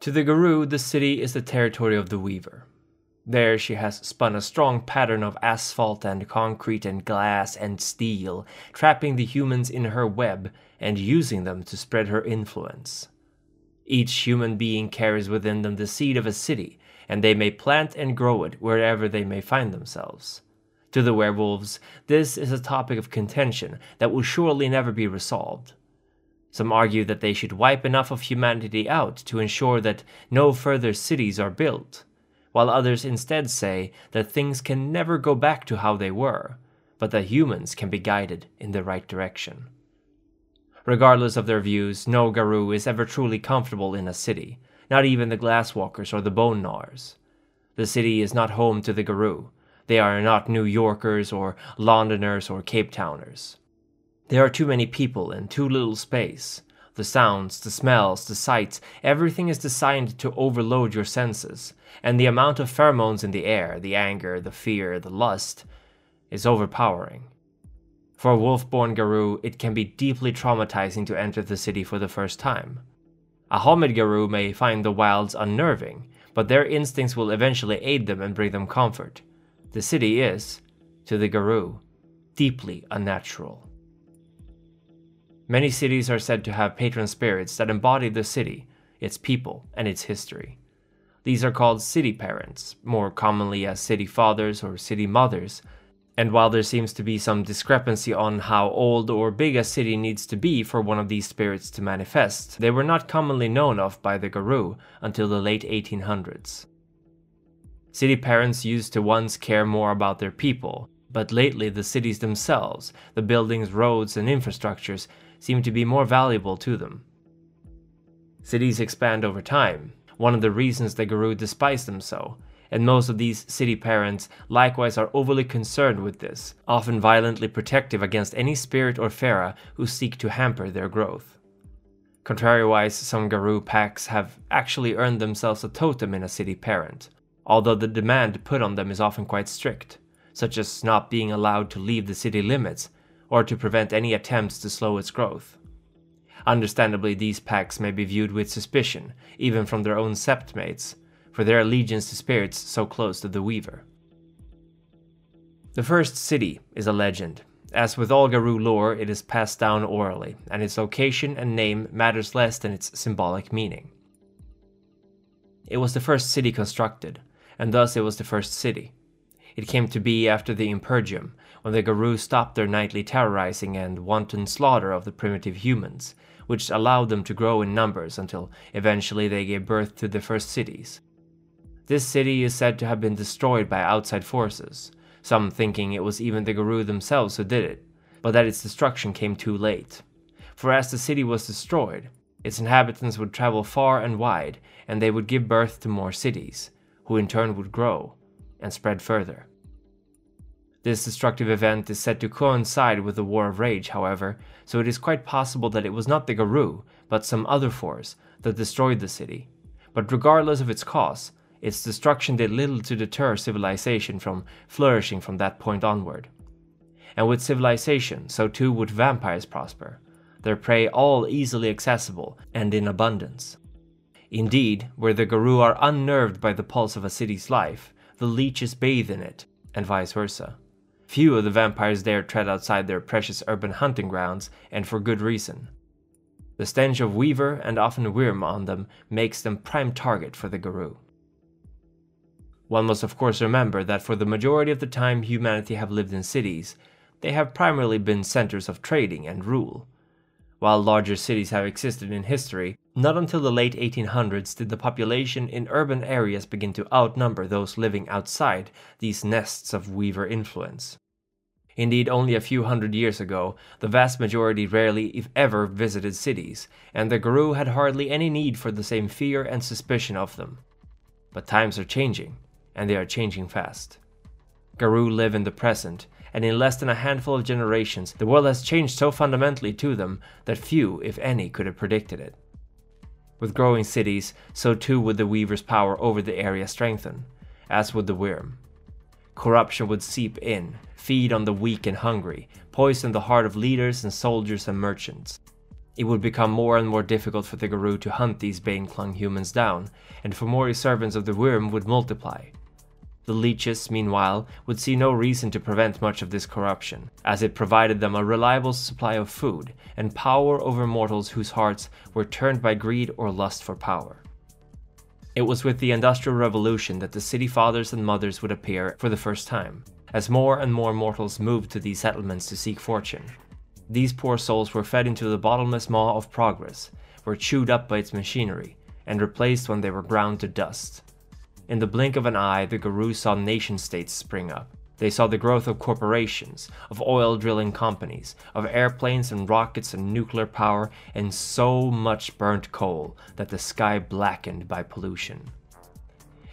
To the Garou, the city is the territory of the Weaver. There she has spun a strong pattern of asphalt and concrete and glass and steel, trapping the humans in her web and using them to spread her influence. Each human being carries within them the seed of a city, and they may plant and grow it wherever they may find themselves. To the werewolves, this is a topic of contention that will surely never be resolved. Some argue that they should wipe enough of humanity out to ensure that no further cities are built, while others instead say that things can never go back to how they were, but that humans can be guided in the right direction. Regardless of their views, no Garou is ever truly comfortable in a city, not even the Glasswalkers or the Bone Gnawers. The city is not home to the Garou. They are not New Yorkers or Londoners or Cape Towners. There are too many people and too little space. The sounds, the smells, the sights, everything is designed to overload your senses, and the amount of pheromones in the air, the anger, the fear, the lust, is overpowering. For a wolf-born Garou, it can be deeply traumatizing to enter the city for the first time. A Homid Garou may find the wilds unnerving, but their instincts will eventually aid them and bring them comfort. The city is, to the Garou, deeply unnatural. Many cities are said to have patron spirits that embody the city, its people, and its history. These are called city parents, more commonly as city fathers or city mothers, and while there seems to be some discrepancy on how old or big a city needs to be for one of these spirits to manifest, they were not commonly known of by the Garou until the late 1800s. City parents used to once care more about their people, but lately the cities themselves, the buildings, roads, and infrastructures seem to be more valuable to them. Cities expand over time, one of the reasons the Garou despise them so, and most of these city parents likewise are overly concerned with this, often violently protective against any spirit or fera who seek to hamper their growth. Contrariwise, some Garou packs have actually earned themselves a totem in a city parent, although the demand put on them is often quite strict, such as not being allowed to leave the city limits or to prevent any attempts to slow its growth. Understandably, these packs may be viewed with suspicion, even from their own septmates, for their allegiance to spirits so close to the Weaver. The first city is a legend. As with all Garou lore, it is passed down orally, and its location and name matters less than its symbolic meaning. It was the first city constructed, and thus it was the first city. It came to be after the Impergium, when the Garou stopped their nightly terrorizing and wanton slaughter of the primitive humans, which allowed them to grow in numbers until eventually they gave birth to the first cities. This city is said to have been destroyed by outside forces, some thinking it was even the Garou themselves who did it, but that its destruction came too late. For as the city was destroyed, its inhabitants would travel far and wide, and they would give birth to more cities, who in turn would grow and spread further. This destructive event is said to coincide with the War of Rage, however, so it is quite possible that it was not the Garou, but some other force, that destroyed the city. But regardless of its cause, its destruction did little to deter civilization from flourishing from that point onward. And with civilization, so too would vampires prosper, their prey all easily accessible and in abundance. Indeed, where the Garou are unnerved by the pulse of a city's life, the leeches bathe in it, and vice versa. Few of the vampires dare tread outside their precious urban hunting grounds, and for good reason. The stench of weaver and often wyrm on them makes them prime target for the Garou. One must of course remember that for the majority of the time humanity have lived in cities, they have primarily been centers of trading and rule. While larger cities have existed in history, not until the late 1800s did the population in urban areas begin to outnumber those living outside these nests of weaver influence. Indeed, only a few hundred years ago, the vast majority rarely, if ever, visited cities, and the Garou had hardly any need for the same fear and suspicion of them. But times are changing, and they are changing fast. Garou live in the present, and in less than a handful of generations, the world has changed so fundamentally to them that few, if any, could have predicted it. With growing cities, so too would the Weaver's power over the area strengthen, as would the Wyrm. Corruption would seep in, feed on the weak and hungry, poison the heart of leaders and soldiers and merchants. It would become more and more difficult for the Garou to hunt these bane-clung humans down, and Fomori servants of the Wyrm would multiply. The leeches, meanwhile, would see no reason to prevent much of this corruption, as it provided them a reliable supply of food and power over mortals whose hearts were turned by greed or lust for power. It was with the Industrial Revolution that the city fathers and mothers would appear for the first time, as more and more mortals moved to these settlements to seek fortune. These poor souls were fed into the bottomless maw of progress, were chewed up by its machinery, and replaced when they were ground to dust. In the blink of an eye, the Garou saw nation states spring up. They saw the growth of corporations, of oil drilling companies, of airplanes and rockets and nuclear power, and so much burnt coal that the sky blackened by pollution.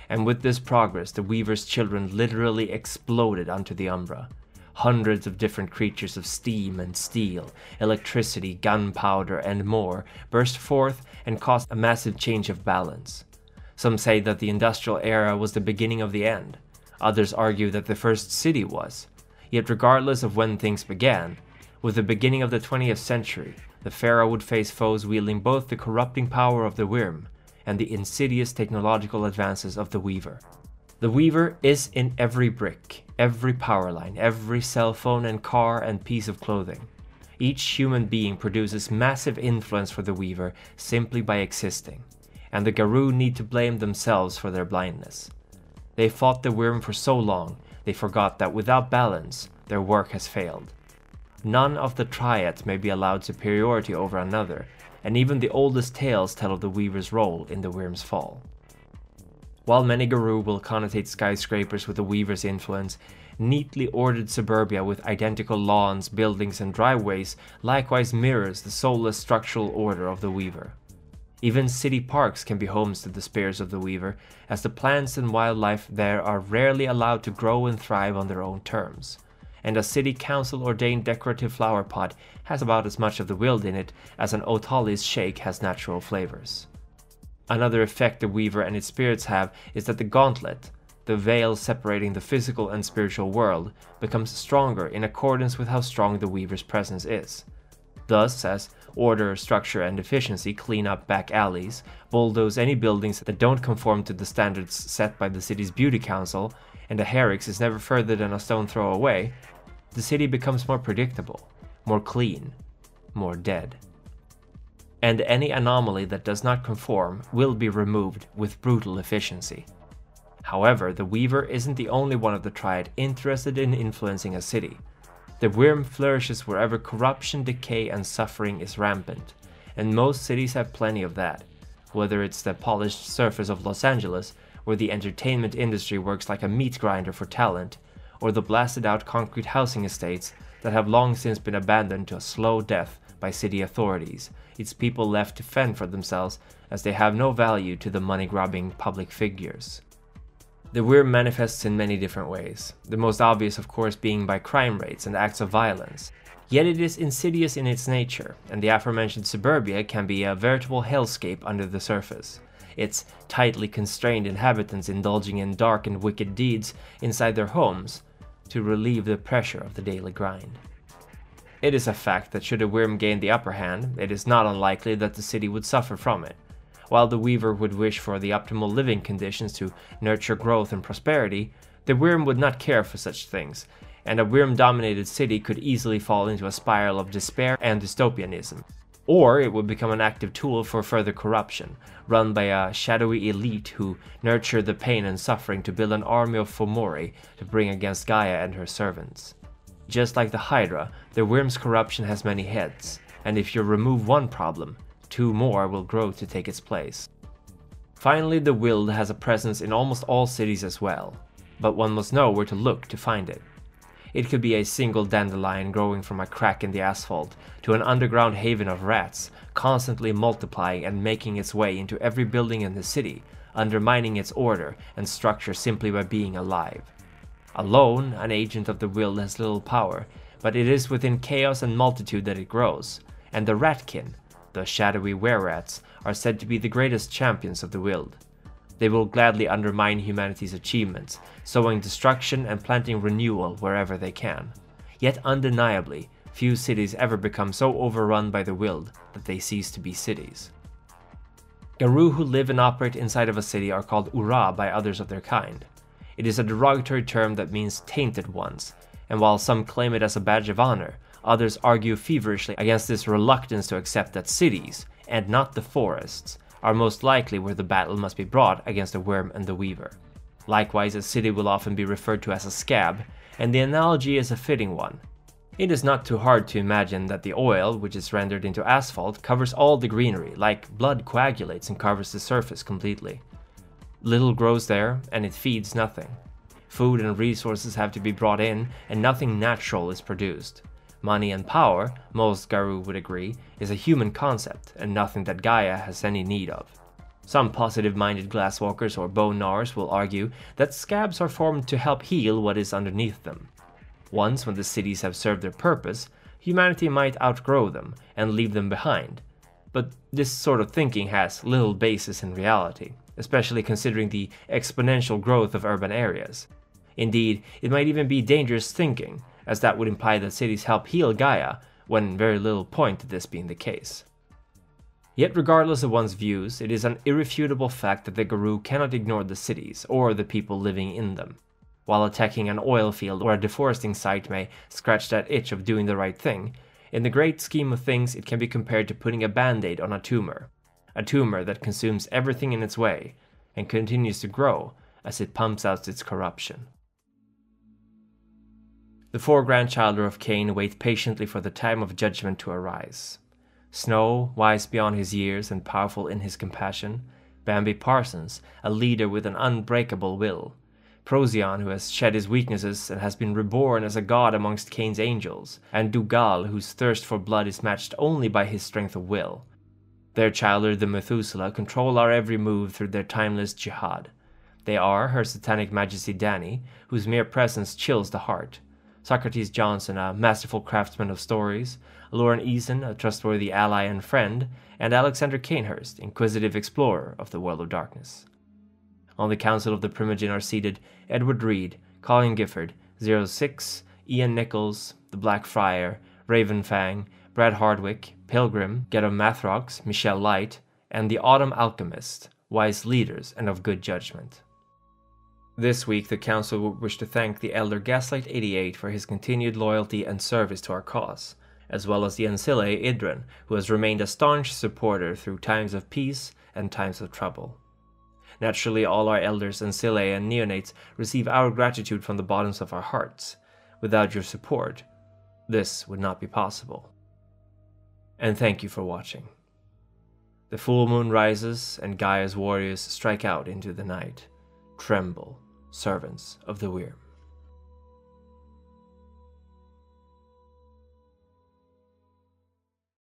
And with this progress, the Weaver's children literally exploded onto the Umbra. Hundreds of different creatures of steam and steel, electricity, gunpowder, and more burst forth and caused a massive change of balance. Some say that the industrial era was the beginning of the end. Others argue that the first city was. Yet, regardless of when things began, with the beginning of the 20th century, the Pharaoh would face foes wielding both the corrupting power of the Wyrm and the insidious technological advances of the Weaver. The Weaver is in every brick, every power line, every cell phone and car and piece of clothing. Each human being produces massive influence for the Weaver simply by existing and the Garou need to blame themselves for their blindness. They fought the Wyrm for so long, they forgot that without balance, their work has failed. None of the triads may be allowed superiority over another, and even the oldest tales tell of the Weaver's role in the Wyrm's fall. While many Garou will connotate skyscrapers with the Weaver's influence, neatly ordered suburbia with identical lawns, buildings, and driveways likewise mirrors the soulless structural order of the Weaver. Even city parks can be homes to the spears of the weaver, as the plants and wildlife there are rarely allowed to grow and thrive on their own terms. And a city council ordained decorative flower pot has about as much of the wild in it as an Otalis shake has natural flavors. Another effect the weaver and its spirits have is that the gauntlet, the veil separating the physical and spiritual world, becomes stronger in accordance with how strong the weaver's presence is. Thus, as order, structure, and efficiency clean up back alleys, bulldoze any buildings that don't conform to the standards set by the city's beauty council, and the Herrix is never further than a stone throw away, the city becomes more predictable, more clean, more dead. And any anomaly that does not conform will be removed with brutal efficiency. However, the Weaver isn't the only one of the Triad interested in influencing a city. The Wyrm flourishes wherever corruption, decay, and suffering is rampant, and most cities have plenty of that, whether it's the polished surface of Los Angeles, where the entertainment industry works like a meat grinder for talent, or the blasted out concrete housing estates that have long since been abandoned to a slow death by city authorities, its people left to fend for themselves as they have no value to the money grubbing public figures. The Wyrm manifests in many different ways, the most obvious of course being by crime rates and acts of violence. Yet it is insidious in its nature, and the aforementioned suburbia can be a veritable hellscape under the surface. Its tightly constrained inhabitants indulging in dark and wicked deeds inside their homes to relieve the pressure of the daily grind. It is a fact that should a Wyrm gain the upper hand, it is not unlikely that the city would suffer from it, while the weaver would wish for the optimal living conditions to nurture growth and prosperity, the Wyrm would not care for such things, and a Wyrm dominated city could easily fall into a spiral of despair and dystopianism. Or it would become an active tool for further corruption, run by a shadowy elite who nurture the pain and suffering to build an army of Fomori to bring against Gaia and her servants. Just like the Hydra, the Wyrm's corruption has many heads, and if you remove one problem, two more will grow to take its place. Finally, the Wild has a presence in almost all cities as well, but one must know where to look to find it. It could be a single dandelion growing from a crack in the asphalt to an underground haven of rats, constantly multiplying and making its way into every building in the city, undermining its order and structure simply by being alive. Alone, an agent of the Wild has little power, but it is within chaos and multitude that it grows, and the Ratkin, the shadowy were-rats, are said to be the greatest champions of the Wild. They will gladly undermine humanity's achievements, sowing destruction and planting renewal wherever they can. Yet undeniably, few cities ever become so overrun by the Wild that they cease to be cities. Garou who live and operate inside of a city are called Urrah by others of their kind. It is a derogatory term that means tainted ones, and while some claim it as a badge of honor, others argue feverishly against this reluctance to accept that cities, and not the forests, are most likely where the battle must be brought against the Wyrm and the weaver. Likewise, a city will often be referred to as a scab, and the analogy is a fitting one. It is not too hard to imagine that the oil, which is rendered into asphalt, covers all the greenery, like blood coagulates and covers the surface completely. Little grows there, and it feeds nothing. Food and resources have to be brought in, and nothing natural is produced. Money and power, most Garou would agree, is a human concept, and nothing that Gaia has any need of. Some positive minded glasswalkers or bone gnawers will argue that scabs are formed to help heal what is underneath them. Once, when the cities have served their purpose, humanity might outgrow them and leave them behind. But this sort of thinking has little basis in reality, especially considering the exponential growth of urban areas. Indeed, it might even be dangerous thinking, as that would imply that cities help heal Gaia, when very little point to this being the case. Yet, regardless of one's views, it is an irrefutable fact that the Garou cannot ignore the cities or the people living in them while attacking an oil field or a deforesting site may scratch that itch of doing the right thing, in the great scheme of things it can be compared to putting a band aid on a tumor. A tumor that consumes everything in its way and continues to grow as it pumps out its corruption. The four grandchildren of Cain wait patiently for the time of judgment to arise. Snow, wise beyond his years and powerful in his compassion, Bambi Parsons, a leader with an unbreakable will, Procyon, who has shed his weaknesses and has been reborn as a god amongst Cain's angels, and Dougal, whose thirst for blood is matched only by his strength of will. Their childer, the Methuselah, control our every move through their timeless Jyhad. They are Her Satanic Majesty Danny, whose mere presence chills the heart, Socrates Johnson, a masterful craftsman of stories, Lauren Eason, a trustworthy ally and friend, and Alexander Cainhurst, inquisitive explorer of the world of darkness. On the Council of the Primogen are seated Edward Reed, Colin Gifford, Zero Six, Ian Nichols, The Black Friar, Ravenfang, Brad Hardwick, Pilgrim, Ghetto Mathrox, Michelle Light, and the Autumn Alchemist, wise leaders and of good judgment. This week, the Council would wish to thank the Elder Gaslight 88 for his continued loyalty and service to our cause, as well as the Ancilla Idrin, who has remained a staunch supporter through times of peace and times of trouble. Naturally, all our elders ancile and neonates receive our gratitude from the bottoms of our hearts. Without your support, this would not be possible. And thank you for watching. The full moon rises, and Gaia's warriors strike out into the night. Tremble, servants of the Wyrm.